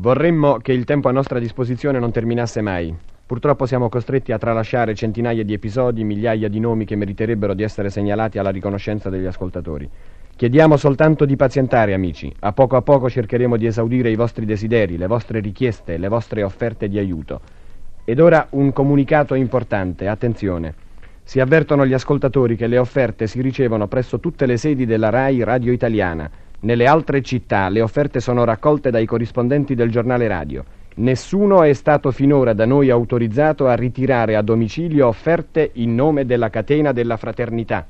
Vorremmo che il tempo a nostra disposizione non terminasse mai. Purtroppo siamo costretti a tralasciare centinaia di episodi, migliaia di nomi che meriterebbero di essere segnalati alla riconoscenza degli ascoltatori. Chiediamo soltanto di pazientare, amici. A poco a poco cercheremo di esaudire i vostri desideri, le vostre richieste, le vostre offerte di aiuto. Ed ora un comunicato importante. Attenzione. Si avvertono gli ascoltatori che le offerte si ricevono presso tutte le sedi della RAI Radio Italiana. Nelle altre città le offerte sono raccolte dai corrispondenti del giornale radio. Nessuno è stato finora da noi autorizzato a ritirare a domicilio offerte in nome della catena della fraternità.